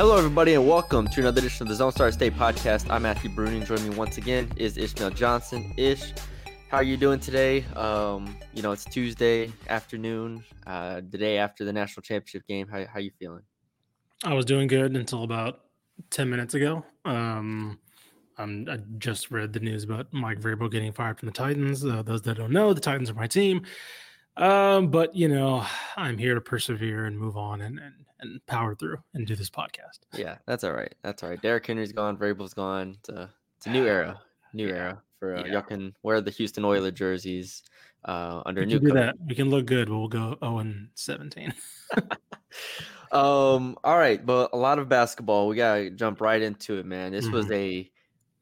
Hello, everybody, and welcome to another edition of the Zone Star State podcast. I'm Matthew Bruning. Joining me once again is Ishmael Johnson. Ish, how are you doing today? Um, you know, it's Tuesday afternoon, uh, the day after the national championship game. How how you feeling? I was doing good until about ten minutes ago. Um, I'm, I just read the news about Mike Vrabel getting fired from the Titans. Uh, those that don't know, the Titans are my team. Um, but you know, I'm here to persevere and move on and and, and power through and do this podcast. Yeah, that's all right. That's all right. Derrick Henry's gone. Vrabel's gone. It's a, it's a new era. New Yeah. era for uh, Yeah. y'all can wear the Houston Oilers jerseys uh, under We new can do that. We can look good, but we'll go 0 and 17. Um. All right, but a lot of basketball. We gotta jump right into it, man. This was a,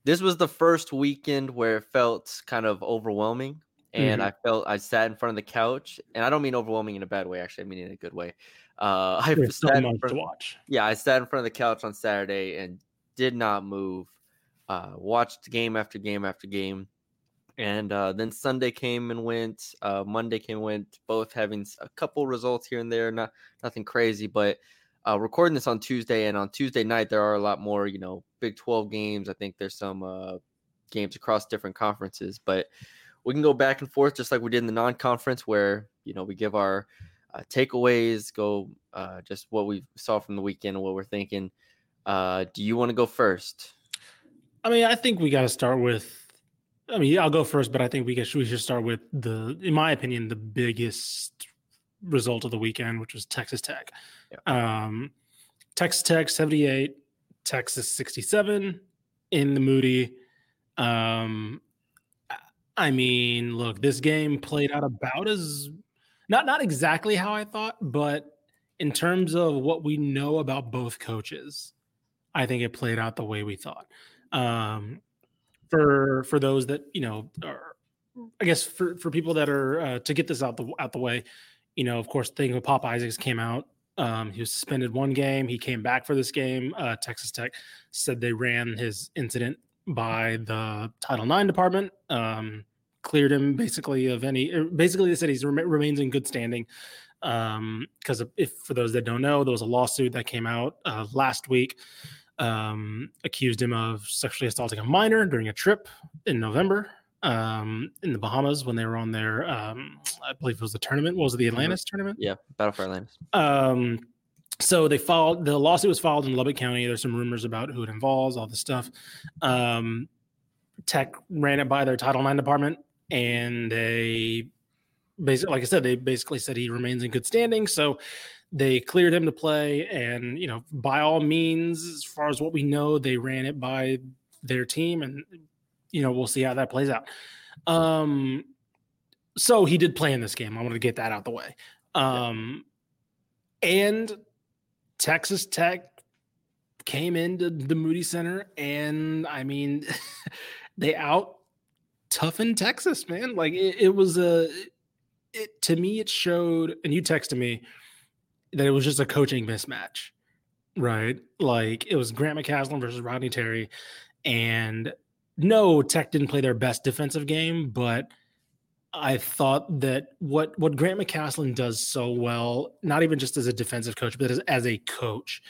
this was the first weekend where it felt kind of overwhelming, and Mhm. I felt I sat in front of the couch, and I don't mean overwhelming in a bad way. Actually, I mean in a good way. Uh, I There's so sat in much front, to watch. yeah, I sat in front of the couch on Saturday and did not move. Uh, watched game after game after game, and uh, then Sunday came and went. Uh, Monday came and went. Both having a couple results here and there, not nothing crazy. But uh, recording this on Tuesday, and on Tuesday night there are a lot more, you know, Big Twelve games. I think there's some uh, games across different conferences, but we can go back and forth just like we did in the non-conference, where you know we give our uh, takeaways, go uh, just what we saw from the weekend and what we're thinking. Uh, do you want to go first? I mean, I think we got to start with. I mean, I'll go first, but I think we get, we should start with the, in my opinion, the biggest result of the weekend, which was Texas Tech. Um, Texas Tech seventy eight, Texas sixty seven in the Moody. Um, I mean, look, this game played out about as not not exactly how I thought, but in terms of what we know about both coaches, I think it played out the way we thought. Um, for for those that you know are, I guess for for people that are uh, to get this out the out the way, you know, of course, thing with Pop Isaacs came out. Um, he was suspended one game. He came back for this game. Uh, Texas Tech said they ran his incident by the Title IX department. Um, cleared him basically of any. er, Basically, they said he's rem- remains in good standing. Um, because if for those that don't know, there was a lawsuit that came out uh, last week um, accused him of sexually assaulting a minor during a trip in November um, in the Bahamas when they were on their, um, I believe it was the tournament. What was it the Atlantis tournament? Yeah, Battle for Atlantis. Um, so they filed the lawsuit was filed in Lubbock County. There's some rumors about who it involves, all this stuff. Um, Tech ran it by their Title IX department, and they basically, like I said, they basically said he remains in good standing. So they cleared him to play, and you know, by all means, as far as what we know, they ran it by their team, and you know, we'll see how that plays out. Um, so he did play in this game. I wanted to get that out the way. Um, and Texas Tech came into the Moody Center, and I mean, they out toughened Texas, man. Like it, it was a, it to me, it showed, and you texted me that it was just a coaching mismatch, right? Like it was Grant McCasland versus Rodney Terry, and no, Tech didn't play their best defensive game, but I thought that what what Grant McCasland does so well, not even just as a defensive coach, but as, as a coach,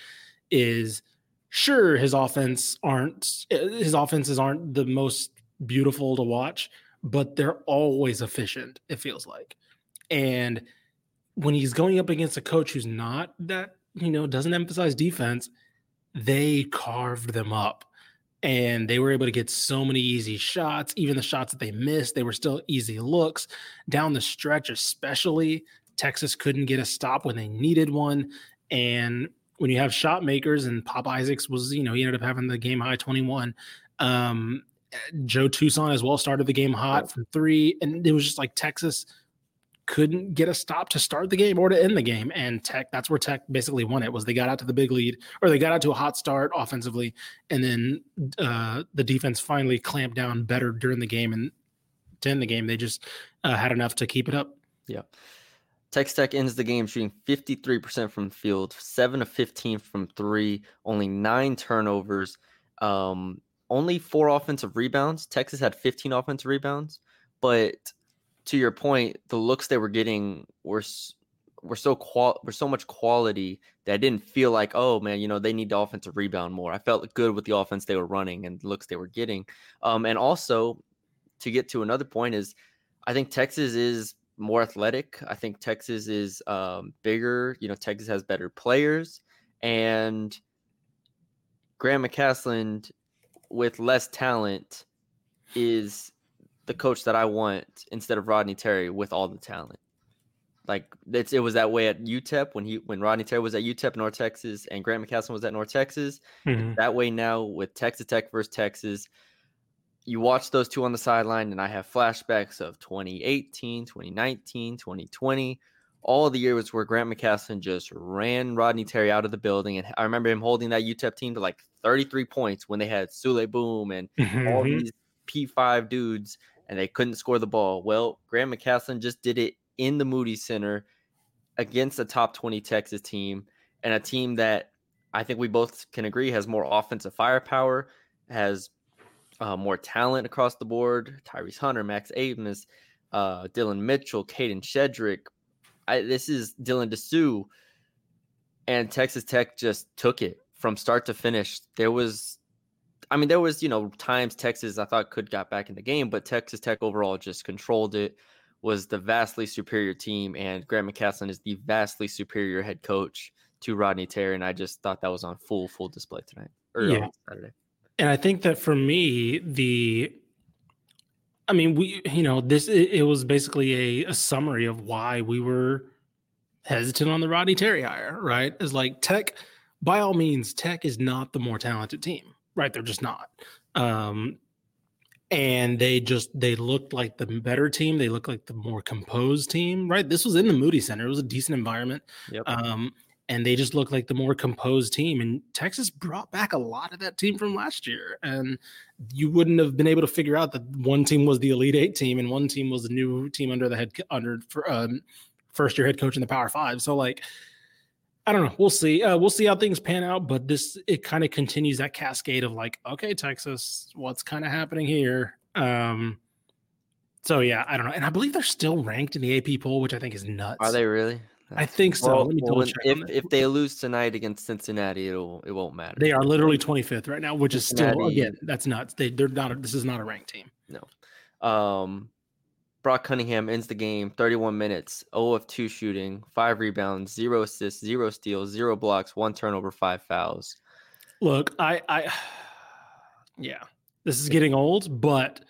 is sure his offense aren't his offenses aren't the most beautiful to watch, but they're always efficient. It feels like, and when he's going up against a coach who's not that you know doesn't emphasize defense, they carved them up and they were able to get so many easy shots. Even the shots that they missed, they were still easy looks down the stretch, especially. Texas couldn't get a stop when they needed one. And when you have shot makers, and Pop Isaacs was, you know, he ended up having the game high 21. Um, Joe Toussaint as well started the game hot from three, and it was just like Texas couldn't get a stop to start the game or to end the game. And Tech, that's where Tech basically won it. Was they got out to the big lead, or they got out to a hot start offensively, and then uh, the defense finally clamped down better during the game and to end the game. They just uh, had enough to keep it up. Yeah. Texas Tech ends the game shooting 53% from the field, 7 of 15 from three, only nine turnovers, um, only four offensive rebounds. Texas had 15 offensive rebounds, but to your point, the looks they were getting were were so qual were so much quality that I didn't feel like, oh man, you know, they need the offensive rebound more. I felt good with the offense they were running and looks they were getting. Um, and also to get to another point is I think Texas is more athletic. I think Texas is um, bigger. You know, Texas has better players, and Grant McCasland with less talent is the coach that I want instead of Rodney Terry with all the talent. Like it's it was that way at UTEP when he when Rodney Terry was at UTEP North Texas and Grant McCasland was at North Texas. Mm-hmm. That way now with Texas Tech versus Texas. You watch those two on the sideline, and I have flashbacks of 2018, 2019, 2020, all the years where Grant McCasland just ran Rodney Terry out of the building. And I remember him holding that UTEP team to like 33 points when they had Souley Boum and mm-hmm. all these P5 dudes and they couldn't score the ball. Well, Grant McCasland just did it in the Moody Center against a top 20 Texas team and a team that I think we both can agree has more offensive firepower, has uh, more talent across the board. Tyrese Hunter, Max Abmas, uh, Dillon Mitchell, Kadin Shedrick. I, this is Dylan Disu. And Texas Tech just took it from start to finish. There was I mean, there was, you know, times Texas I thought could got back in the game, but Texas Tech overall just controlled it, was the vastly superior team, and Grant McCasland is the vastly superior head coach to Rodney Terry, and I just thought that was on full full display tonight or yeah. Saturday. And I think that for me, the I mean, we you know, this it, it was basically a, a summary of why we were hesitant on the Rodney Terry hire, right? Is like Tech, by all means, Tech is not the more talented team right? They're just not. Um, and they just they looked like the better team. They looked like the more composed team, right? This was in the Moody Center. It was a decent environment. Yep. Um, and they just looked like the more composed team. And Texas brought back a lot of that team from last year. And you wouldn't have been able to figure out that one team was the Elite Eight team and one team was the new team under the head under for um, first year head coach in the Power Five. So like I don't know. We'll see. Uh, we'll see how things pan out. But this it kind of continues that cascade of like, okay, Texas, what's kind of happening here? Um, so yeah, I don't know. And I believe they're still ranked in the AP poll, which I think is nuts. Are they really? I think so. Well, Let me double check. If, if they lose tonight against Cincinnati, it'll it won't matter. They are literally 25th right now, which Cincinnati, is still again that's nuts. They they're not. A, this is not a ranked team. No. Um, Brock Cunningham ends the game 31 minutes, 0 of 2 shooting, 5 rebounds, 0 assists, 0 steals, 0 blocks, 1 turnover, 5 fouls. Look, I I yeah. This is getting old, but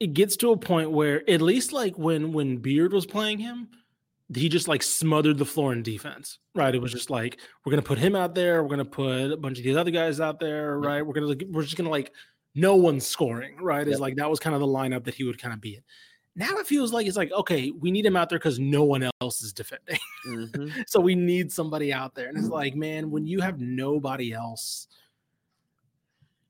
it gets to a point where at least like when when Beard was playing him, he just like smothered the floor in defense, right? It was just like we're gonna put him out there, we're gonna put a bunch of these other guys out there, right? We're gonna we're just gonna like no one's scoring, right? Is like that was kind of the lineup that he would kind of be in. Now it feels like it's like, okay, we need him out there because no one else is defending. Mm-hmm. so we need somebody out there. And it's like, man, when you have nobody else,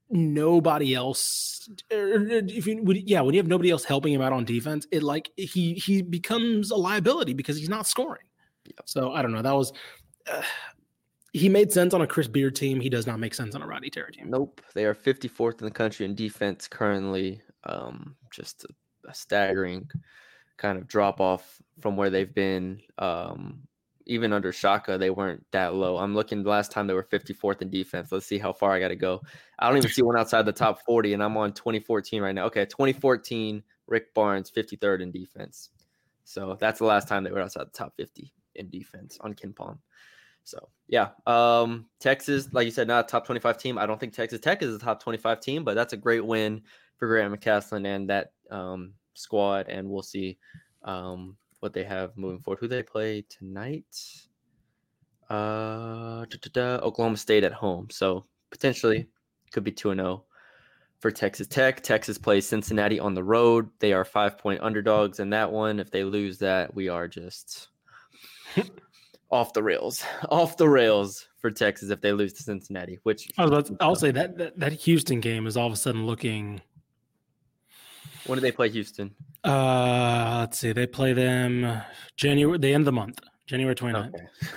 nobody else er, er, if you would yeah when you have nobody else helping him out on defense it like he he becomes a liability because he's not scoring so i don't know that was uh, he made sense on a Chris Beard team. He does not make sense on a roddy Terry team. Nope. They are 54th in the country in defense currently. Um, just a, a staggering kind of drop off from where they've been. Um, even under Shaka, they weren't that low. I'm looking last time they were 54th in defense. Let's see how far I got to go. I don't even see one outside the top 40, and I'm on 2014 right now. Okay, 2014, Rick Barnes, 53rd in defense. So that's the last time they were outside the top 50 in defense on KenPom. So yeah, um, Texas, like you said, not a top 25 team. I don't think Texas Tech is a top 25 team, but that's a great win for Grant McCasland and that um, squad. And we'll see um, what they have moving forward. Who they play tonight? Uh, Oklahoma State at home. So potentially could be 2 0. for Texas Tech. Texas plays Cincinnati on the road. They are five point underdogs in that one. If they lose that, we are just off the rails, off the rails for Texas if they lose to Cincinnati. Which I was about to, I'll say that, that that Houston game is all of a sudden looking. When do they play Houston? Uh, let's see. They play them January, the end of the month, January 29th. Okay.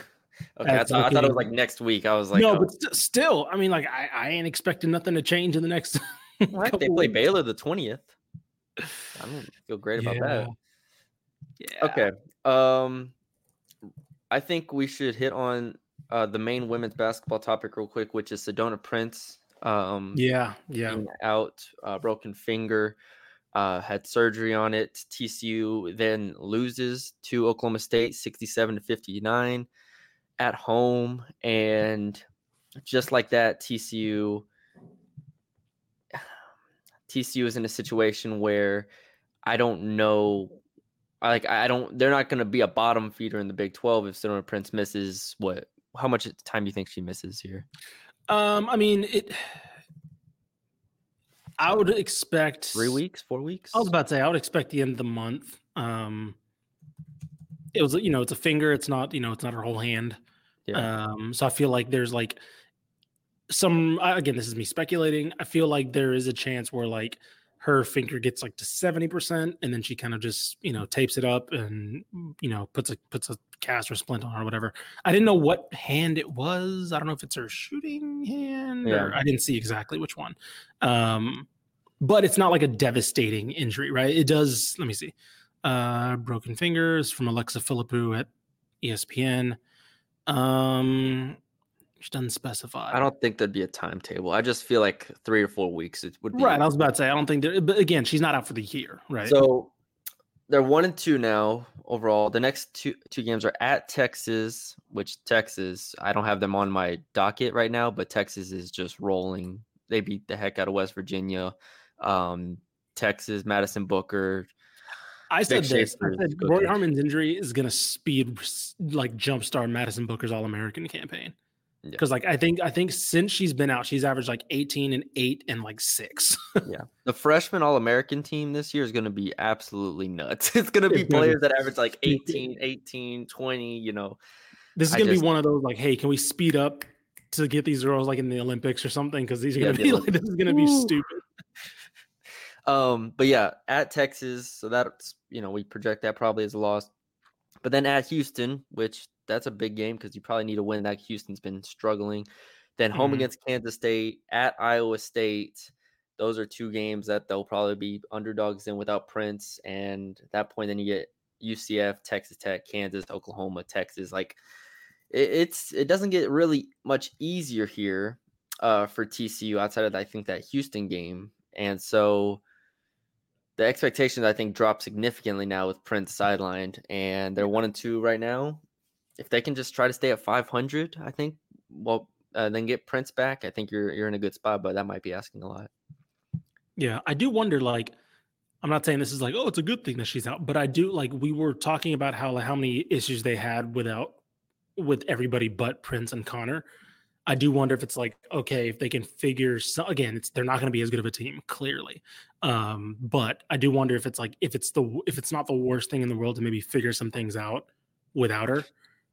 Okay, I, That's thought, I thought it was like next week. I was like, no, oh, but st- still, I mean, like I, I ain't expecting nothing to change in the next. all right, they play weeks. Baylor the twentieth. I don't feel great about that. Yeah. Okay. Um, I think we should hit on uh, the main women's basketball topic real quick, which is Sedona Prince. Um, Yeah. Yeah. out, uh, broken finger, uh, had surgery on it. TCU then loses to Oklahoma State, sixty-seven to fifty-nine, at home, and just like that, TCU. TCU is in a situation where I don't know. Like I don't, they're not going to be a bottom feeder in the Big Twelve if Sedona Prince misses what? How much time do you think she misses here? Um, I mean, it. I would expect Three weeks, four weeks? I was about to say I would expect the end of the month. Um, it was you know it's a finger. It's not you know it's not her whole hand. Yeah. Um, so I feel like there's like some again this is me speculating. I feel like there is a chance where like her finger gets like to seventy percent, and then she kind of just you know tapes it up and you know puts a puts a cast or splint on or whatever. I didn't know what hand it was. I don't know if it's her shooting hand Yeah. or I didn't see exactly which one. Um, but it's not like a devastating injury, right? It does. Let me see. Uh, broken fingers from Alexa Philippou at ESPN. Um, she doesn't specify. I don't think there'd be a timetable. I just feel like three or four weeks it would be. Right, I was about to say I don't think there. But again, she's not out for the year, right? So they're one and two now overall. The next two two games are at Texas, which Texas I don't have them on my docket right now, but Texas is just rolling. They beat the heck out of West Virginia. Um, Texas, Madison Booker. I said this. I Schaefer said Rori. Harmon's injury is going to speed like jumpstart Madison Booker's All American campaign. Yeah. Because like I think I think since she's been out, she's averaged like 18 and eight and like six. Yeah. The freshman All American team this year is going to be absolutely nuts. It's going to be It's gonna be players that average like stupid. 18, 18, 20, you know. This is gonna be one of those like, hey, can we speed up to get these girls like in the Olympics or something? Because these are gonna the be like this is gonna be stupid. Um, but yeah, at Texas, so that's you know we project that probably as a loss. But then at Houston, which that's a big game because you probably need to win. That Houston's been struggling. Then home Mhm. against Kansas State, at Iowa State. Those are two games that they'll probably be underdogs in without Prince. And at that point, then you get UCF, Texas Tech, Kansas, Oklahoma, Texas. Like it, it's it doesn't get really much easier here uh, for TCU outside of I think that Houston game. And so the expectations I think drop significantly now with Prince sidelined, and they're one and two right now. If they can just try to stay at 500, I think, well, uh, then get Prince back, I think you're you're in a good spot. But that might be asking a lot. Yeah, I do wonder. Like, I'm not saying this is like, oh, it's a good thing that she's out, but I do like we were talking about how like, how many issues they had without with everybody but Prince and Connor. I do wonder if it's like okay, if they can figure so, again, it's they're not going to be as good of a team clearly, um, but I do wonder if it's like if it's the if it's not the worst thing in the world to maybe figure some things out without her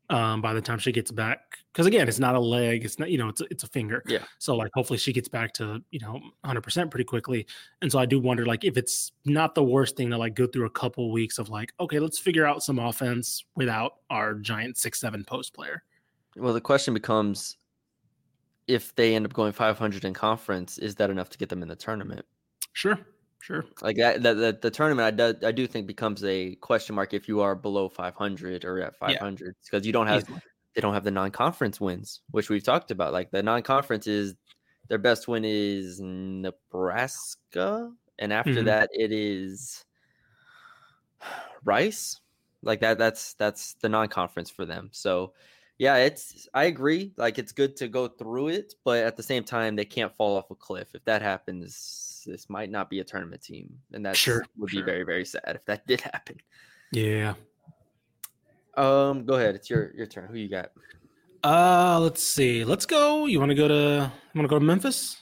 um, by the time she gets back. Because again, it's not a leg, it's not you know it's a, it's a finger. Yeah. So like hopefully she gets back to you know 100 percent pretty quickly. And so I do wonder like if it's not the worst thing to like go through a couple weeks of like okay, let's figure out some offense without our giant six seven post player. Well, the question becomes if they end up going 500 in conference, is that enough to get them in the tournament? Sure, sure. Like that, that, that the tournament, I do, I do think becomes a question mark if you are below 500 or at 500 because you don't have Easily. they don't have the non-conference wins, which we've talked about. Like the non-conference is their best win is Nebraska, and after Mhm. that it is Rice. Like that, that's that's the non-conference for them. So yeah, it's I agree. Like it's good to go through it, but at the same time, they can't fall off a cliff. If that happens, this might not be a tournament team, and that Sure, would sure. be very very sad if that did happen. Yeah. Um, go ahead. It's your your turn. Who you got? Uh, let's see. Let's go. You want to go to? You want to go to Memphis?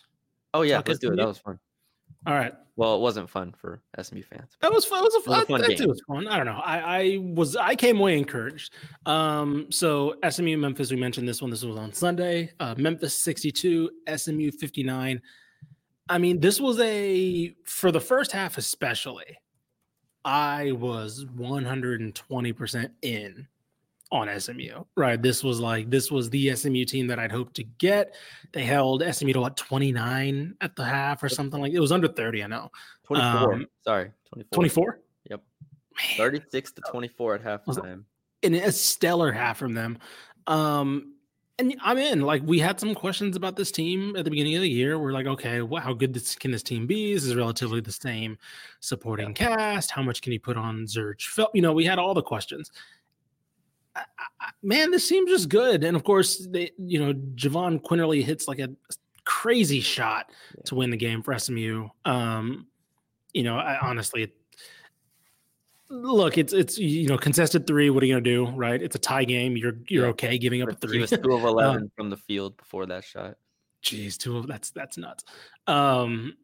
Oh yeah, Talk let's do it. That was fun. All right. Well, it wasn't fun for SMU fans. That was fun. It was a was a fun, fun that too was fun. I don't know. I, I was I came away encouraged. Um, so SMU Memphis, we mentioned this one. This was on Sunday. Uh, Memphis 62, SMU 59. I mean, this was a for the first half, especially. I was 120% in on SMU. Right. This was like this was the SMU team that I'd hoped to get. They held SMU to what 29 at the half or something like it was under 30, I know. 24. Um, Sorry, 24. 24? Yep. Man, 36 to 24 at halftime. and a stellar half from them. Um, and I'm in. Like we had some questions about this team at the beginning of the year. We're like, okay, well, how good this, can this team be? This is relatively the same supporting cast. How much can he put on Zhuric? Fel- You know, we had all the questions. I, I, I- man, this team's just good. And of course, they, you know, Jahvon Quinerly hits like a crazy shot Yeah. to win the game for SMU. Um, you know, I honestly, look, it's it's you know contested three. What are you gonna do, right? It's a tie game. You're you're Yeah. okay giving up a He three. was two of 11 from the field before that shot. Jeez, two of that's that's nuts. Um,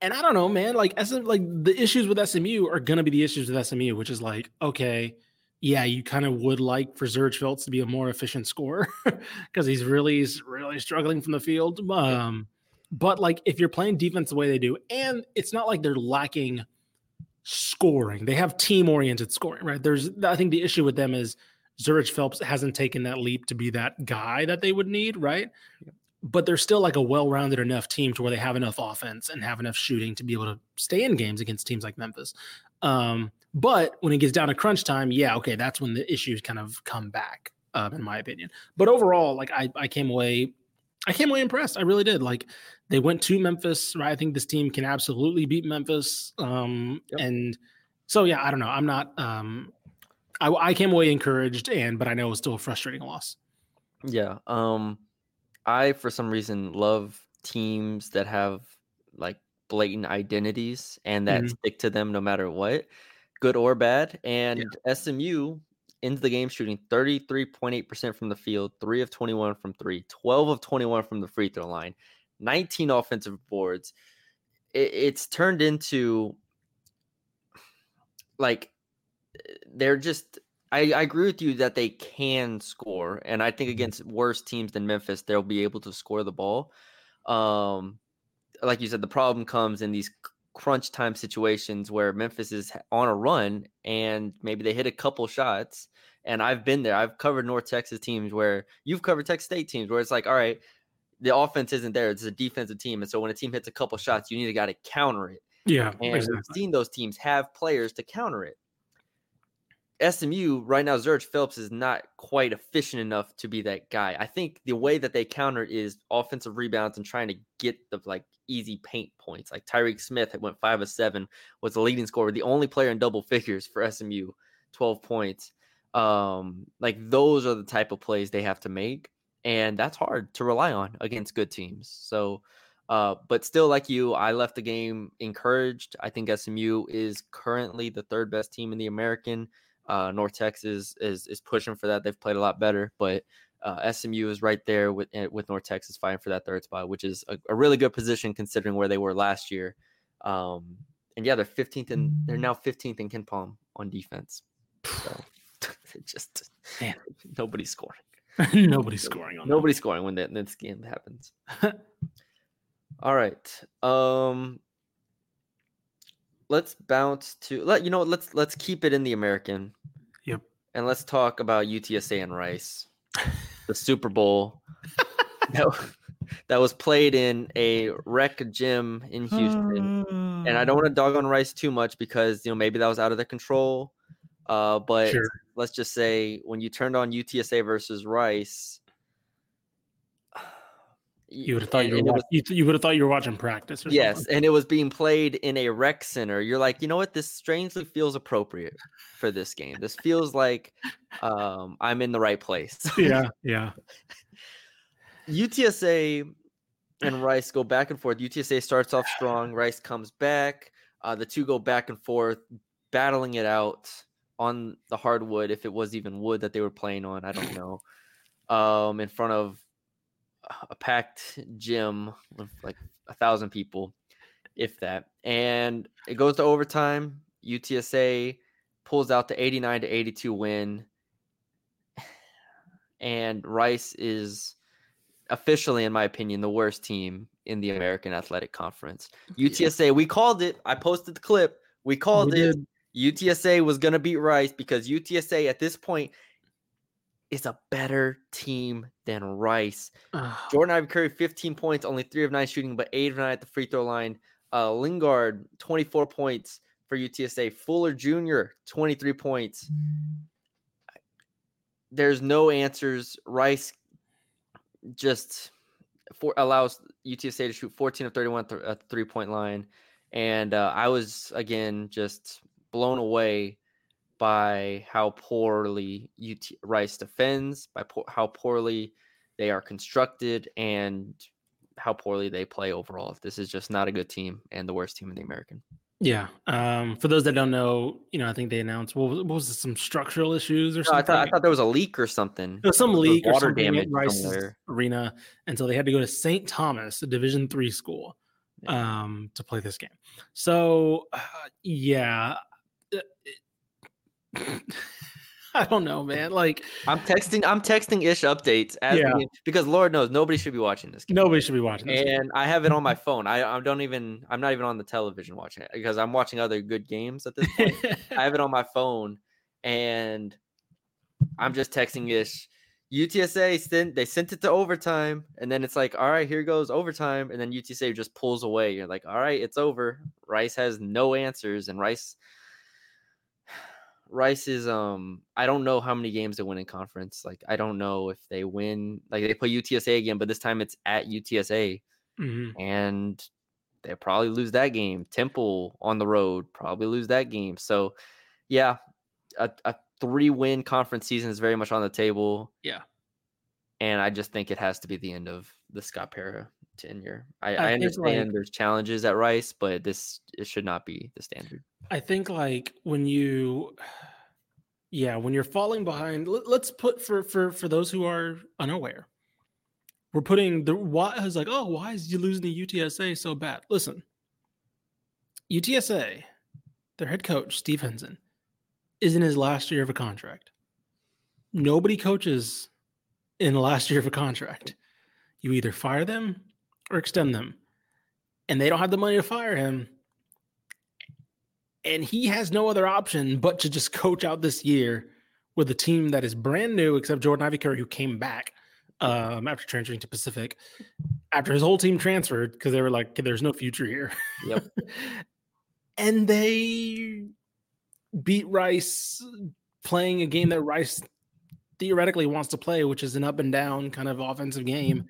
and I don't know, man. Like SM, like the issues with SMU are gonna be the issues with SMU, which is like, okay, yeah, you kind of would like for Zhuric Phelps to be a more efficient scorer because he's really he's really struggling from the field. Um, but like if you're playing defense the way they do, and it's not like they're lacking scoring. They have team oriented scoring, right? There's I think the issue with them is Zhuric Phelps hasn't taken that leap to be that guy that they would need, right? But they're still like a well-rounded enough team to where they have enough offense and have enough shooting to be able to stay in games against teams like Memphis. Um, but when it gets down to crunch time, yeah, okay, that's when the issues kind of come back, um, in my opinion. But overall, like I, I came away, I came away impressed. I really did. Like they went to Memphis, right? I think this team can absolutely beat Memphis. Um, Yep. and so yeah, I don't know. I'm not. Um, I, I came away encouraged, and but I know it was still a frustrating loss. Yeah. Um I for some reason love teams that have like blatant identities and that Mhm. stick to them no matter what, good or bad. And SMU ends the game shooting 33.8% from the field, 3 of 21 from 3, 12 of 21 from the free throw line, 19 offensive boards. It, it's turned into like they're just I, I agree with you that they can score, and I think against worse teams than Memphis, they'll be able to score the ball. Um, like you said, the problem comes in these crunch time situations where Memphis is on a run and maybe they hit a couple shots. And I've been there. I've covered North Texas teams where you've covered Texas State teams where it's like, all right, the offense isn't there; it's a defensive team, and so when a team hits a couple shots, you need a guy to counter it. Yeah, And we've seen those teams have players to counter it. SMU right now, Zhuric Phelps is not quite efficient enough to be that guy. I think the way that they counter is offensive rebounds and trying to get the like easy paint points. Like Tyreek Smith had went five of seven, was the leading scorer, the only player in double figures for SMU, 12 points. Um, like those are the type of plays they have to make, and that's hard to rely on against good teams. So uh, but still, like you, I left the game encouraged. I think SMU is currently the third best team in the American. Uh, North Texas is is pushing for that. They've played a lot better, but uh, SMU is right there with eh, with North Texas fighting for that third spot, which is a, a really good position considering where they were last year. Um, and yeah, they're 15th and they're now 15th in KenPom on defense. So just Man. nobody's scoring. nobody's scoring on. Nobody's scoring when that this game happens. All right. Um let's bounce to let you know let's let's keep it in the American. Yep. And let's talk about UTSA and Rice. The Super Bowl that, w- that was played in a rec gym in Houston. And I don't want to dog on Rice too much because you know maybe that was out of their control. Uh but Sure. let's just say when you turned on UTSA versus Rice, You would have thought you were watch- was- you, would have thought you were watching practice. Or yes, something. and it was being played in a rec center. You're like, you know what? This strangely feels appropriate for this game. This feels like um, I'm in the right place. yeah, yeah. UTSA and Rice go back and forth. UTSA starts off strong. Rice comes back. Uh, the two go back and forth, battling it out on the hardwood. If it was even wood that they were playing on, I don't know. Um, in front of a packed gym with like a thousand people. if that. And it goes to overtime. UTSA pulls out the 89 to 82 win. And Rice is officially, in my opinion, the worst team in the American Athletic Conference. UTSA, we called it. I posted the clip. We called We it. did. UTSA was going to beat Rice because UTSA at this point is a better team than Rice. Jordan Ivy Curry, 15 points, only three of nine shooting, but eight of nine at the free throw line. Uh, Linguard, 24 points for UTSA. Fuller Jr., 23 points. There's no answers. Rice just for, allows UTSA to shoot 14 of 31 th- at the three point line. And uh, I was, again, just blown away by how poorly UT Rice defends, by po- how poorly they are constructed, and how poorly they play overall. This is just not a good team and the worst team in the American. Yeah. Um, for those that don't know, you know, I think they announced what was, what was it, some structural issues or No, I something. thought I thought there was a leak or something. there was some There was leak or water something damage at Rice's somewhere. arena, and so they had to go to St. Thomas, a Division three school, Yeah. um, to play this game. So, uh, yeah, Uh, I don't know, man. Like I'm texting. I'm texting ish updates as Yeah. game- because Lord knows nobody should be watching this game. nobody should be watching this. game. and I have it on my phone. I, I don't even. I'm not even on the television watching it because I'm watching other good games at this point. I have it on my phone, and I'm just texting ish. UTSA sent they sent it to overtime, and then it's like, all right, here goes overtime, and then UTSA just pulls away. You're like, all right, it's over. Rice has no answers, and Rice. Rice is um I don't know how many games they win in conference. Like I don't know if they win like they play UTSA again, but this time it's at UTSA Mhm. and they'll probably lose that game. Temple on the road probably lose that game. So, yeah, a, a three win conference season is very much on the table. Yeah. And I just think it has to be the end of the Scott Pera tenure. I, I I, understand like- there's challenges at Rice, but this it should not be the standard. I think like when you, yeah, when you're falling behind. Let, let's put for for for those who are unaware, we're putting the why is like, oh, why is you losing the UTSA so bad? Listen, UTSA, their head coach Steve Henson, is in his last year of a contract. Nobody coaches in the last year of a contract. You either fire them or extend them, and they don't have the money to fire him and he has no other option but to just coach out this year with a team that is brand new, except Jordan Ivy Curry, who came back um, after transferring to Pacific, after his whole team transferred because they were like, "There's no future here." Yep. and they beat Rice, playing a game that Rice theoretically wants to play, which is an up and down kind of offensive game.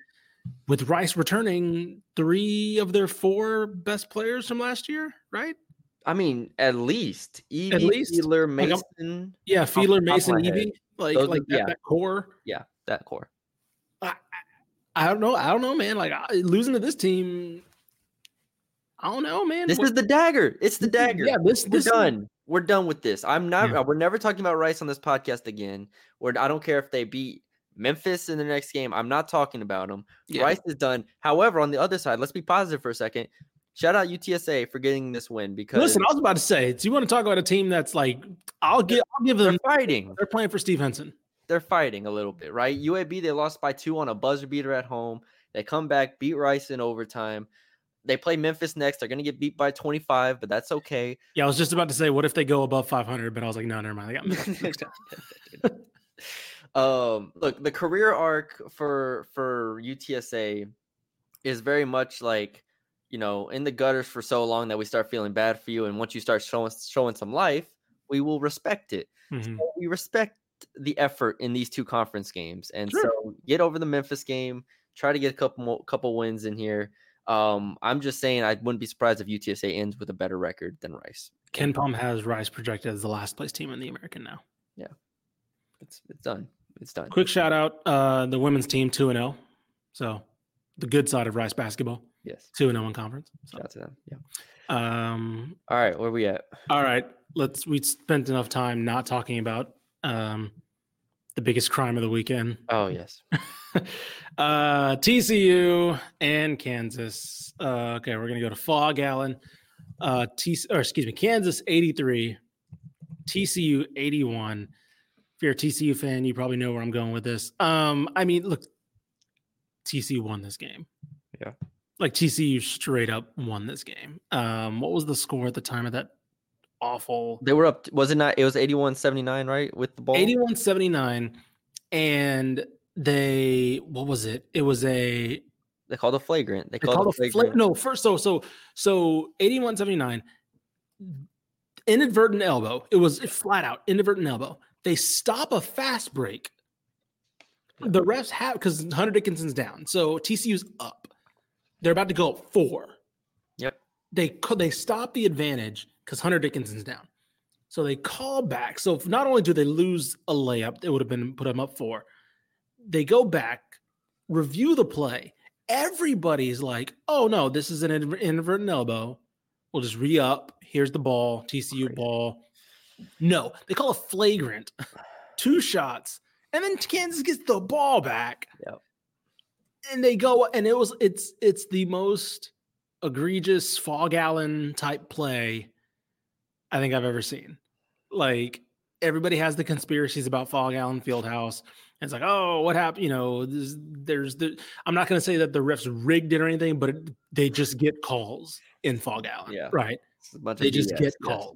With Rice returning three of their four best players from last year, right? I mean, at least Evee, At least? Fiedler, Like, Mason, Yeah, Fiedler, top of my Mason. Evee, like Those like that, yeah. that core. yeah, that core. I don't know. I don't know, man. Like I, losing to this team, I don't know, man. This is the dagger. It's the dagger. Yeah, this We're this is- done. We're done with this. I'm not. Yeah. We're never talking about Rice on this podcast again. Where I don't care if they beat Memphis in the next game. I'm not talking about them. Yeah. Rice is done. However, on the other side, let's be positive for a second. Shout out UTSA for getting this win because Listen, I was about to say, do you want to talk about a team that's like, I'll give, I'll give they're them. fighting. They're playing for Steve Henson. They're fighting a little bit, right? UAB they lost by two on a buzzer beater at home. They come back, beat Rice in overtime. They play Memphis next. They're gonna get beat by 25, but that's okay. Yeah, I was just about to say, what if they go above 500? But I was like, no, never mind. They got next time. um look the career arc for for UTSA is very much like you know in the gutters for so long that we start feeling bad for you and once you start showing showing some life we will respect it Mhm. So we respect the effort in these two conference games and Sure. so get over the Memphis game try to get a couple more couple wins in here um I'm just saying I wouldn't be surprised if UTSA ends with a better record than Rice KenPom has Rice projected as the last place team in the American now. Yeah, it's it's done it's done Quick shout out, uh, the women's team 2 and 0. So the good side of Rice basketball, yes 2 and 0 in conference. So, shout out to them yeah um, all right where are we at All right, let's. We spent enough time not talking about um, the biggest crime of the weekend. oh yes uh, TCU and Kansas. Uh, okay, we're gonna go to Phog Allen. Uh, T or excuse me, Kansas 83, TCU 81. If you're a TCU fan, you probably know where I'm going with this. Um, I mean, look, TCU won this game. Yeah. Like TCU straight up won this game. Um, what was the score at the time of that awful They were up. Was it not? It was 81 79, right? With the ball. 81 79 and they what was it it was a They called a flagrant. They, they called, called a a flagrant. fla- no first so so so 81 79 inadvertent elbow it was flat out inadvertent elbow they stop a fast break. The refs have because hunter dickinson's down so tcu's up. They're about to go up four. Yep. they they stop the advantage because hunter dickinson's down. So they call back. So not only do they lose a layup it would have been put them up four. They go back review the play. Everybody's like oh no this is an inadver- inadvertent elbow. We'll just re-up. Here's the ball tcu Crazy. ball no they call a flagrant two shots and then kansas gets the ball back Yep. and they go and it was it's it's the most egregious phog allen type play i think i've ever seen like everybody has the conspiracies about phog allen fieldhouse it's like oh what happened you know there's, there's the i'm not going to say that the refs rigged it or anything but it, they just get calls in phog allen Yeah. right It's a bunch of they just BS, get yes.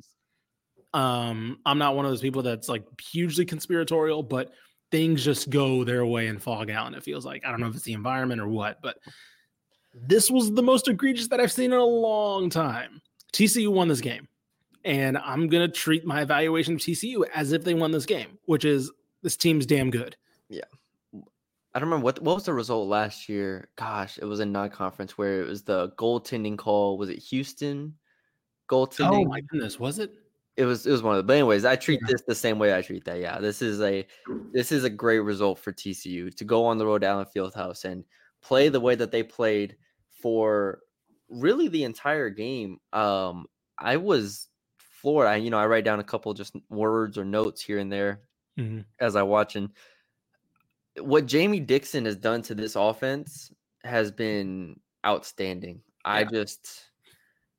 Um, I'm not one of those people that's like hugely conspiratorial, but things just go their way and Phog Allen. And It feels like I don't know if it's the environment or what, but this was the most egregious that I've seen in a long time. TCU won this game, and I'm gonna treat my evaluation of TCU as if they won this game, which is this team's damn good. Yeah. I don't remember what what was the result last year. Gosh, it was a non-conference where it was the goaltending call. Was it Houston goaltending? Oh my goodness, was it? It was it was one of the. But anyways, I treat Yeah. this the same way I treat that. Yeah, this is a this is a great result for TCU to go on the road to Allen Fieldhouse and play the way that they played for really the entire game. Um, I was floored. I you know I write down a couple just words or notes here and there Mhm. as I watch and what Jamie Dixon has done to this offense has been outstanding. I just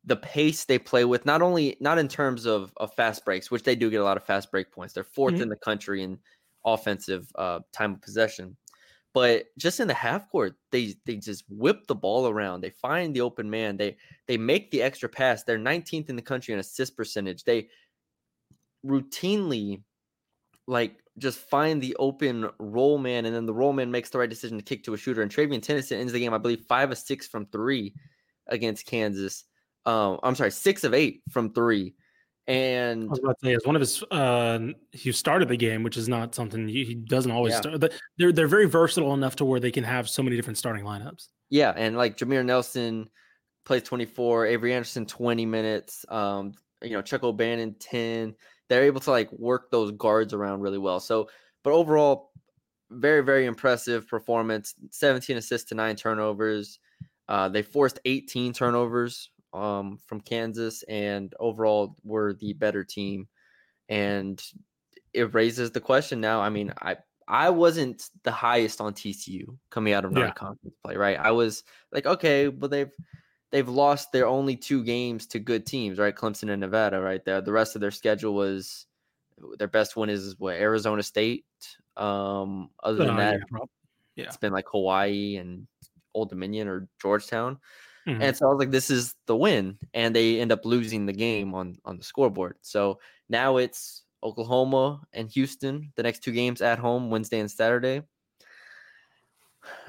the pace they play with, not only not in terms of, of fast breaks, which they do get a lot of fast break points. They're 4th Mhm. in the country in offensive uh, time of possession, but just in the half court, they they just whip the ball around. They find the open man. They they make the extra pass. They're 19th in the country in assist percentage. They routinely like just find the open roll man, and then the roll man makes the right decision to kick to a shooter. And Trevian Tennyson ends the game, I believe, five of six from three against Kansas. Um, I'm sorry, six of eight from three. And I was about to say, it's one of his. Uh, he started the game, which is not something he, he doesn't always Yeah. start. But they're they're very versatile enough to where they can have so many different starting lineups. yeah, and like Jameer Nelson plays 24, Avery Anderson 20 minutes, um, you know, Chuck O'Bannon 10. They're able to like work those guards around really well. So, but overall, very, very impressive performance. 17 assists to nine turnovers. Uh, they forced 18 turnovers um, from Kansas, and overall were the better team. And it raises the question now. I mean, I I wasn't the highest on TCU coming out of Yeah. non-conference play, right? I was like, okay, but they've they've lost their only two games to good teams, right? Clemson and Nevada, right there. The rest of their schedule was their best one is what Arizona State. Um, other than Uh, that, yeah, yeah. it's been like Hawaii and Old Dominion or Georgetown. Mhm. And so I was like, this is the win. And they end up losing the game on on the scoreboard. So now it's Oklahoma and Houston, the next two games at home, Wednesday and Saturday.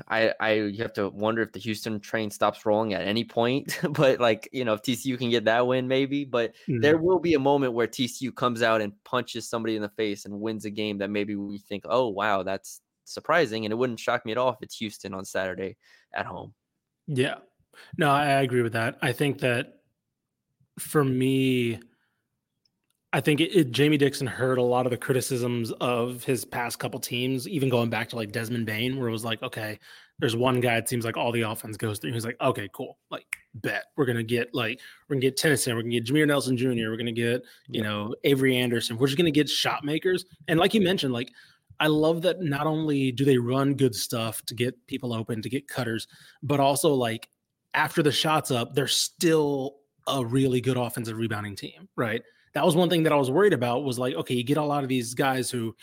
I I you have to wonder if the Houston train stops rolling at any point. but like, you know, if TCU can get that win, maybe. But Mhm. there will be a moment where TCU comes out and punches somebody in the face and wins a game that maybe we think, oh wow, that's surprising. And it wouldn't shock me at all if it's Houston on Saturday at home. Yeah. No, I agree with that. I think that for me, I think it, it, Jamie Dixon heard a lot of the criticisms of his past couple teams, even going back to like Desmond Bane, where it was like, okay, there's one guy it seems like all the offense goes through. He's like, okay, cool. Like, bet we're gonna get like we're gonna get Tennyson, we're gonna get Jameer Nelson Jr., we're gonna get, you know, Avery Anderson. We're just gonna get shot makers. And like you mentioned, like I love that not only do they run good stuff to get people open, to get cutters, but also like after the shots up, they're still a really good offensive rebounding team, right? That was one thing that I was worried about was like, okay, you get a lot of these guys who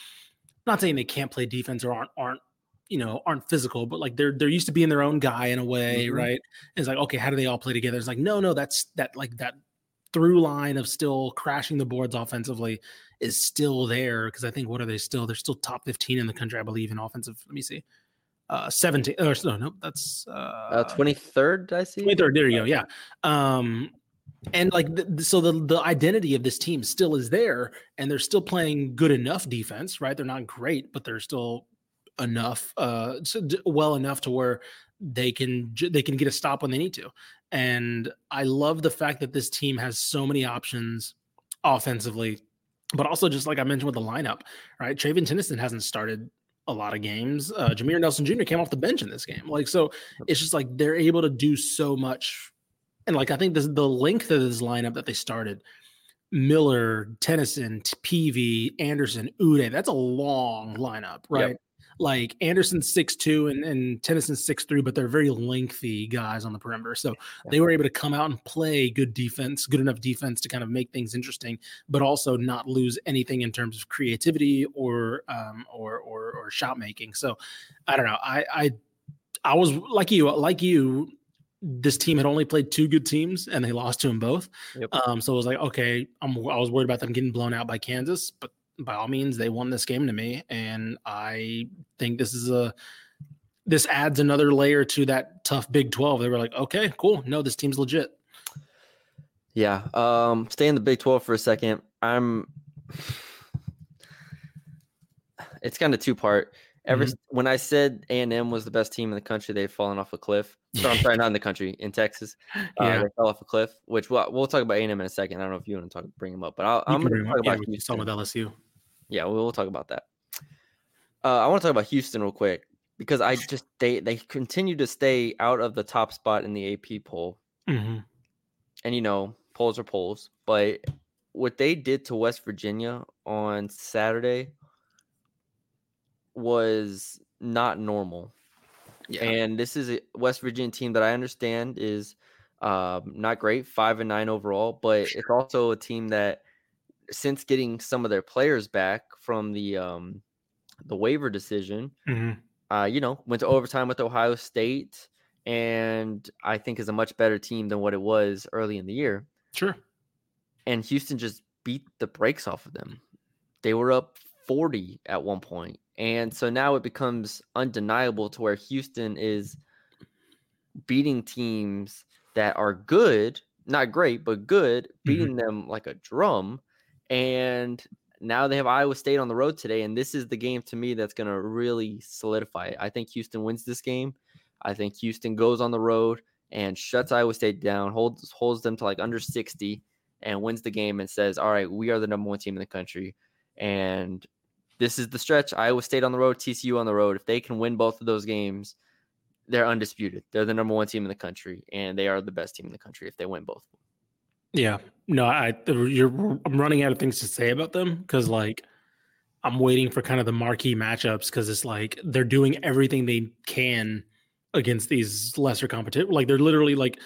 not saying they can't play defense or aren't aren't you know aren't physical, but like they're they're used to being their own guy in a way, Mhm. right? And it's like, okay, how do they all play together? It's like, no, no, that's that like that through line of still crashing the boards offensively is still there because I think what are they still? They're still top 15 in the country, I believe, in offensive. Let me see. Uh 17 or no, no, that's uh, Uh, 23rd, I see. 23rd. There you go. Yeah. Um, and like the, so the the identity of this team still is there, and they're still playing good enough defense, right? They're not great, but they're still enough, uh, well enough to where they can j- they can get a stop when they need to. And I love the fact that this team has so many options offensively, but also just like I mentioned with the lineup, right? Trevian Tennyson hasn't started a lot of games. Uh, Jameer Nelson Jr. came off the bench in this game, like so it's just like they're able to do so much. And like I think this the length of this lineup that they started, Miller, Tennyson, Peavy, Anderson, Ude, that's a long lineup, right? Like Anderson's six two and, and Tennyson's six three, but they're very lengthy guys on the perimeter. So they were able to come out and play good defense, good enough defense to kind of make things interesting, but also not lose anything in terms of creativity or um, or, or or shot making. So I don't know. I I I was like you, like you. This team had only played two good teams, and they lost to them both. Yep. Um, so it was like, okay, I'm, I was worried about them getting blown out by Kansas, but by all means, they won this game to me, and I think this is a this adds another layer to that tough Big Twelve. They were like, okay, cool, no, this team's legit. Yeah. Um, stay in the Big 12 for a second. I'm. It's kind of two part. Ever Mhm. when I said A and M was the best team in the country, they've fallen off a cliff. So I'm sorry, not in the country, in Texas. Uh, Yeah. they fell off a cliff. Which we'll, we'll talk about A and M in a second. I don't know if you want to talk, bring them up, but I'll, I'm going to talk. Yeah, about we Houston. with LSU. Yeah, we'll, we'll talk about that. Uh, I want to talk about Houston real quick because I just they they continue to stay out of the top spot in the AP poll, hmm and you know polls are polls, but what they did to West Virginia on Saturday was not normal. Yeah. And this is a West Virginia team that I understand is um, not great, five and nine overall, but it's also a team that since getting some of their players back from the um, the waiver decision, hmm uh, you know, went to overtime with Ohio State, and I think is a much better team than what it was early in the year. Sure. And Houston just beat the brakes off of them. They were up 40 at one point. And so now it becomes undeniable to where Houston is beating teams that are good, not great, but good, mm-hmm. beating them like a drum. And now they have Iowa State on the road today. And this is the game to me that's going to really solidify it. I think Houston wins this game. I think Houston goes on the road and shuts Iowa State down, holds holds them to like under 60 and wins the game and says, All right, we are the number one team in the country. And this is the stretch. Iowa State on the road, TCU on the road. If they can win both of those games, they're undisputed. They're the number one team in the country, and they are the best team in the country if they win both. Yeah. No, I you're I'm running out of things to say about them because like I'm waiting for kind of the marquee matchups because it's like they're doing everything they can against these lesser competition. Like they're literally like,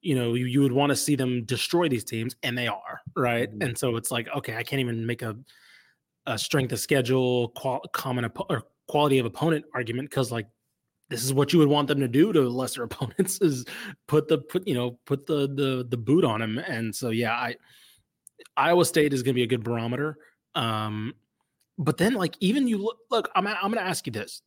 you know, you, you would want to see them destroy these teams, and they are right. Mhm. And so it's like, okay, I can't even make a a strength of schedule, qual- common oppo- or quality of opponent argument because like this is what you would want them to do to lesser opponents is put the put you know put the the the boot on them. and so yeah i iowa state is going to be a good barometer. Um but then like even you look look i'm, i'm going to ask you this.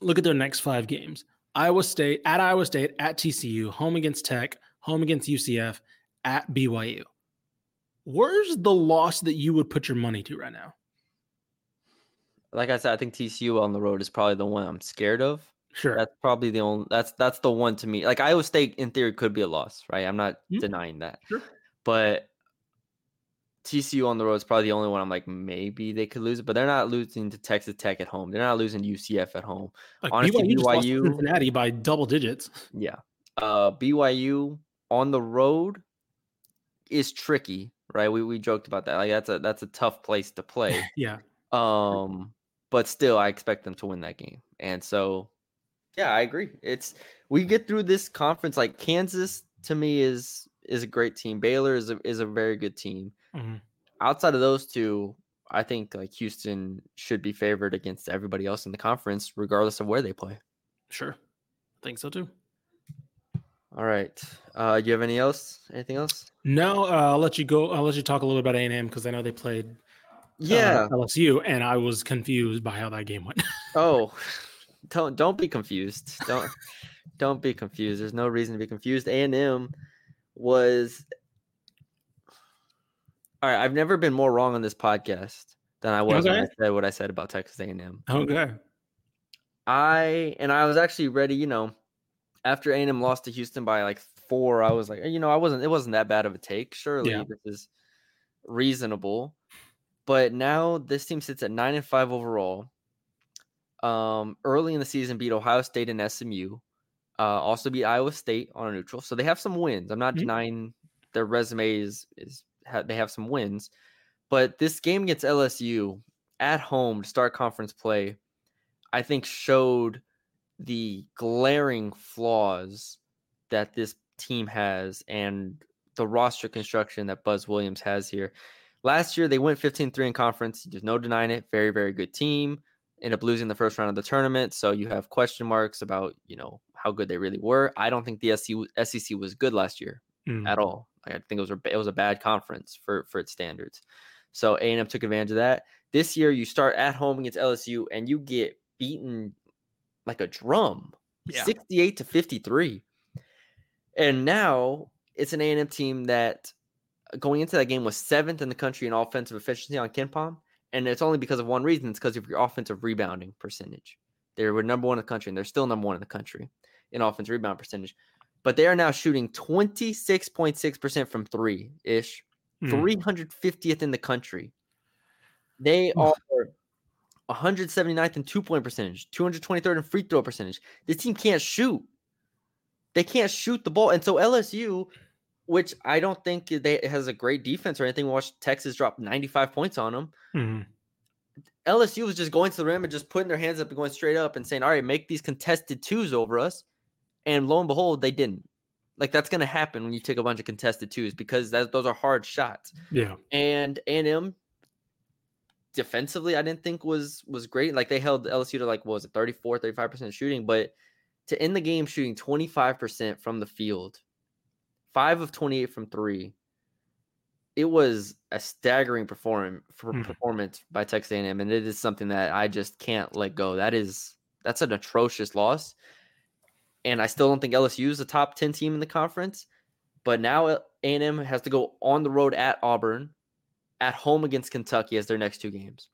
Look at their next five games. Iowa state at iowa state at tcu home against tech home against ucf at byu where's the loss that you would put your money to right now Like I said, I think TCU on the road is probably the one I'm scared of. sure That's probably the only that's that's the one to me. Like Iowa State in theory could be a loss, right? I'm not Mhm. denying that. Sure. But TCU on the road is probably the only one I'm like maybe they could lose it, but they're not losing to Texas Tech at home. They're not losing to UCF at home. like honestly, BYU, BYU Cincinnati by double digits Yeah. Uh BYU on the road is tricky, right? We we joked about that. Like that's a that's a tough place to play. yeah Um but still, I expect them to win that game. And so, yeah, I agree. It's we get through this conference like Kansas to me is is a great team. Baylor is a, is a very good team. Mhm. Outside of those two, I think like Houston should be favored against everybody else in the conference, regardless of where they play. Sure. I think so too. All right. Uh, do you have any else? Anything else? No, uh, I'll let you go. I'll let you talk a little bit about A and M because I know they played Yeah. uh, Yeah. LSU, and I was confused by how that game went. Oh, don't don't be confused. Don't don't be confused. There's no reason to be confused. A and M was all right. I've never been more wrong on this podcast than I was when I said what I said about Texas A and M. okay. I and I was actually ready. You know, after A and M lost to Houston by like four, I was like, you know, I wasn't. It wasn't that bad of a take. Surely Yeah. this is reasonable. But now this team sits at nine and five overall. Um, early in the season, beat Ohio State and SMU. Uh, also beat Iowa State on a neutral, so they have some wins. I'm not Mhm. denying their resume is is ha- they have some wins, but this game against LSU at home to start conference play, I think showed the glaring flaws that this team has and the roster construction that Buzz Williams has here. Last year, they went 15 3 in conference. There's no denying it. Very, very good team. End up losing the first round of the tournament. So you have question marks about, you know, how good they really were. I don't think the SEC, was good last year Mm. at all. I think it was a, it was a bad conference for for its standards. So A and M took advantage of that. This year, you start at home against LSU and you get beaten like a drum, Yeah. 68 to 53. And now it's an A and M team that uh, going into that game was seventh in the country in offensive efficiency on KenPom, and it's only because of one reason. It's because of your offensive rebounding percentage. They were number one in the country, and they're still number one in the country in offensive rebound percentage. But they are now shooting 26.6% from three ish, Mm. 350th in the country. They are 179th in two point percentage, 223rd in free throw percentage. This team can't shoot. They can't shoot the ball. And so LSU, which I don't think they has a great defense or anything, we watched Texas drop 95 points on them. Mhm. LSU was just going to the rim and just putting their hands up and going straight up and saying, All right, make these contested twos over us. And lo and behold, they didn't. Like that's gonna happen when you take a bunch of contested twos because that, those are hard shots. Yeah. And A&M defensively, I didn't think was was great. Like they held LSU to like what was it 34, 35% shooting, but to end the game shooting 25% from the field, five of 28 from three. It was a staggering perform for Mhm. performance by Texas A&M, and it is something that I just can't let go. That is that's an atrocious loss, and I still don't think LSU is a top 10 team in the conference. But now A&M has to go on the road at Auburn, at home against Kentucky as their next two games.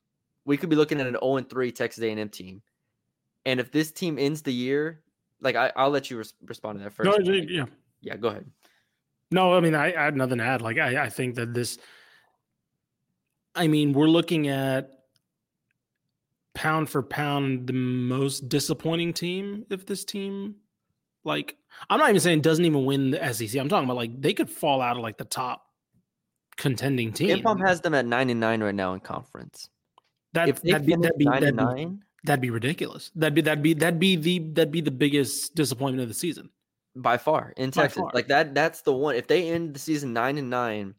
We could be looking at an 0 3 Texas A&M team, and if this team ends the year, like I, I'll let you res- respond to that first. No, yeah. yeah, go ahead. No, I mean, I, I had nothing to add. Like, I, I think that this, I mean, we're looking at pound for pound the most disappointing team. If this team, like, I'm not even saying doesn't even win the SEC. I'm talking about like they could fall out of like the top contending team. KenPom has them at 99 right now in conference. That, if that'd, be, that'd, be, that'd, be, that'd be ridiculous. That'd be that'd be that'd be the that'd be the biggest disappointment of the season. by far in By Texas, far. like that, that's the one. If they end the season nine and nine,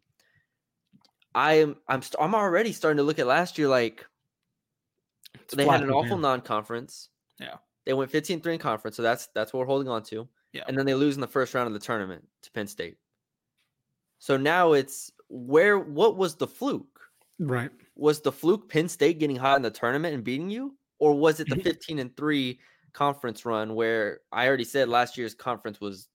I am I'm st- I'm already starting to look at last year like It's they had an awful man. non-conference. Yeah. They went 15-3 in conference, so that's that's what we're holding on to. Yeah. And then they lose in the first round of the tournament to Penn State. So now it's where what was the fluke? right. Was the fluke Penn State getting hot in the tournament and beating you? Or was it the Mhm. 15 and 3 conference run where I already said last year's conference was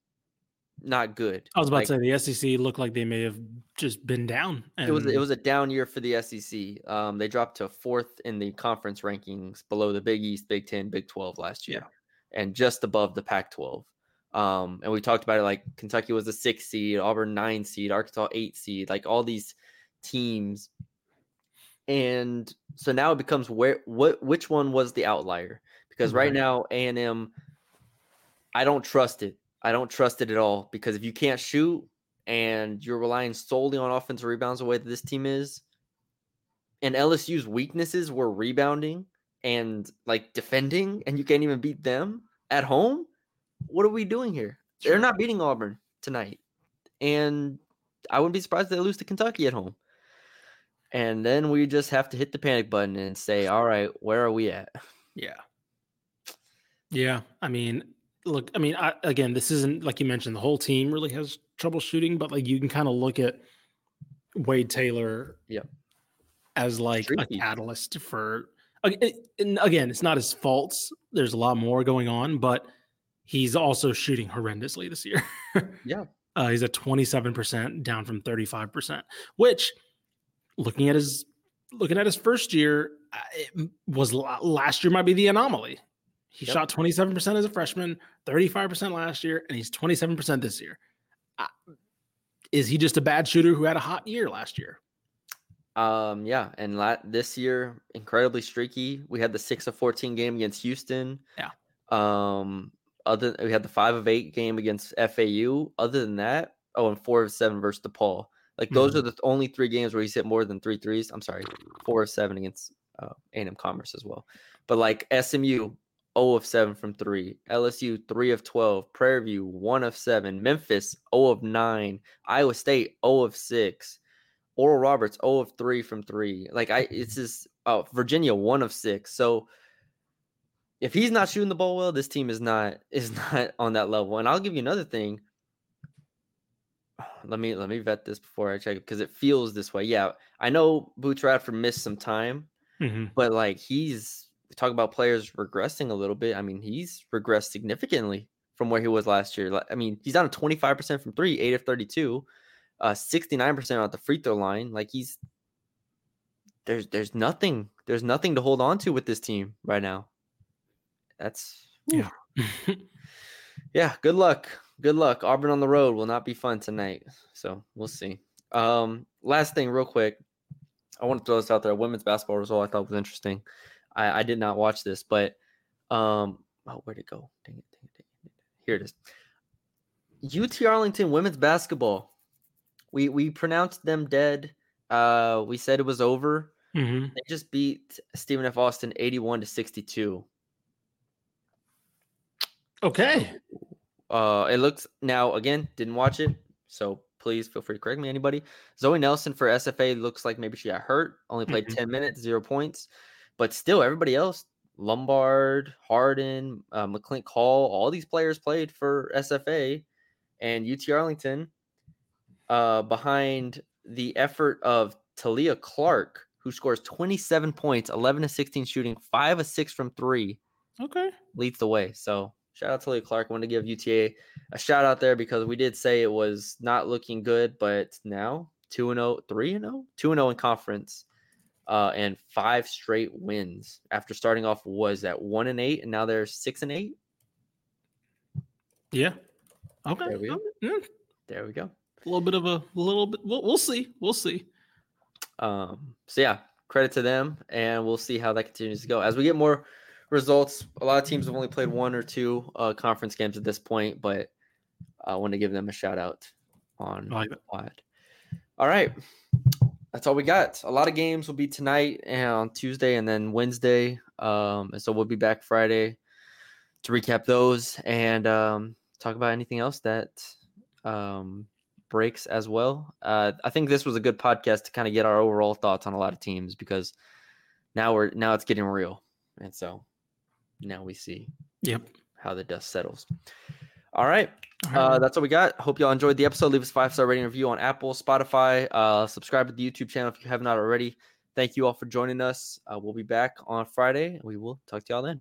not good? I was about Like, to say the SEC looked like they may have just been down. it was it was a down year for the SEC. Um, they dropped to fourth in the conference rankings, below the Big East, Big Ten, Big Twelve last year, and just above the Pac-12. Um, and we talked about it like Kentucky was a six seed, Auburn nine seed, Arkansas eight seed, like all these teams. And so now it becomes where what which one was the outlier? Because right Right. now A and M, I don't trust it. I don't trust it at all because if you can't shoot and you're relying solely on offensive rebounds the way that this team is, and LSU's weaknesses were rebounding and like defending, and you can't even beat them at home. What are we doing here? They're not beating Auburn tonight, and I wouldn't be surprised if they lose to Kentucky at home. And then we just have to hit the panic button and say, "All right, where are we at?" Yeah. Yeah. I mean, look, I mean, I, again, this isn't like you mentioned, the whole team really has trouble shooting, but like you can kind of look at Wade Taylor Yep. as like a catalyst for, again, it's not his faults. There's a lot more going on, but he's also shooting horrendously this year. Yeah. Uh, he's at 27% down from 35%, which looking at his looking at his first year it was last year might be the anomaly. He Yep. shot 27% as a freshman, 35% last year, and he's 27% this year. Uh, is he just a bad shooter who had a hot year last year? Um, yeah, and la- this year incredibly streaky. We had the six of fourteen game against Houston. Yeah. Um, other we had the five of eight game against FAU. Other than that, oh, and four of seven versus DePaul. Like those Mhm. are the only three games where he's hit more than three threes. I'm sorry, four of seven against uh, A&M Commerce as well. But like SMU, 0 of 7 from three. LSU, 3 of 12. Prairie View, 1 of 7. Memphis, 0 of 9. Iowa State, 0 of 6. Oral Roberts, 0 of 3 from three. Like I it's just oh Virginia, 1 of 6. So if he's not shooting the ball well, this team is not is not on that level. And I'll give you another thing. Let me let me vet this before I check because it feels this way. Yeah, I know Boots Radford missed some time, Mhm. but like he's talk about players regressing a little bit. I mean, he's regressed significantly from where he was last year. Like, I mean, he's down to 25% from three, eight of 32, uh, 69% at the free throw line. Like he's there's there's nothing, there's nothing to hold on to with this team right now. That's Yeah. yeah, good luck. Good luck. Auburn on the road will not be fun tonight. So we'll see. Um, last thing, real quick. I want to throw this out there. Women's basketball result I thought was interesting. I, I did not watch this, but um oh where'd it go? Dang it, dang it, dang it. Here it is. UT Arlington women's basketball. We we pronounced them dead. Uh we said it was over. Mhm. They just beat Stephen F. Austin 81 to 62. Okay. Uh, it looks now again didn't watch it, so please feel free to correct me. Anybody? Zoe Nelson for SFA looks like maybe she got hurt. Only played Mhm. ten minutes, zero points, but still everybody else, Lombard, Harden, uh, McClink Hall, all these players played for SFA, and UT Arlington, uh, behind the effort of Talia Clark, who scores twenty seven points, eleven to sixteen shooting, five of six from three Okay. leads the way. So shout out to Lee Clark. I want to give UTA a shout out there because we did say it was not looking good, but now 2 and 0, 3 and 0, 2 and 0 in conference. Uh, and five straight wins after starting off was at one and eight, and now they're six and eight. Yeah. Okay. There we go. Yeah, There we go. A little bit of a little bit. We'll, we'll see. We'll see. Um, so yeah, credit to them, and we'll see how that continues to go as we get more results. A lot of teams have only played one or two uh, conference games at this point, but I want to give them a shout out on like that. All right, that's all we got. A lot of games will be tonight and on Tuesday, and then Wednesday. Um, and so we'll be back Friday to recap those and um, talk about anything else that um, breaks as well. Uh, I think this was a good podcast to kind of get our overall thoughts on a lot of teams because now we're now it's getting real, and so now we see Yep. how the dust settles. All right, All uh, that's all we got. Hope y'all enjoyed the episode. Leave us a five star rating review on Apple, Spotify. Uh, subscribe to the YouTube channel if you have not already. Thank you all for joining us. Uh, we'll be back on Friday. We will talk to y'all then.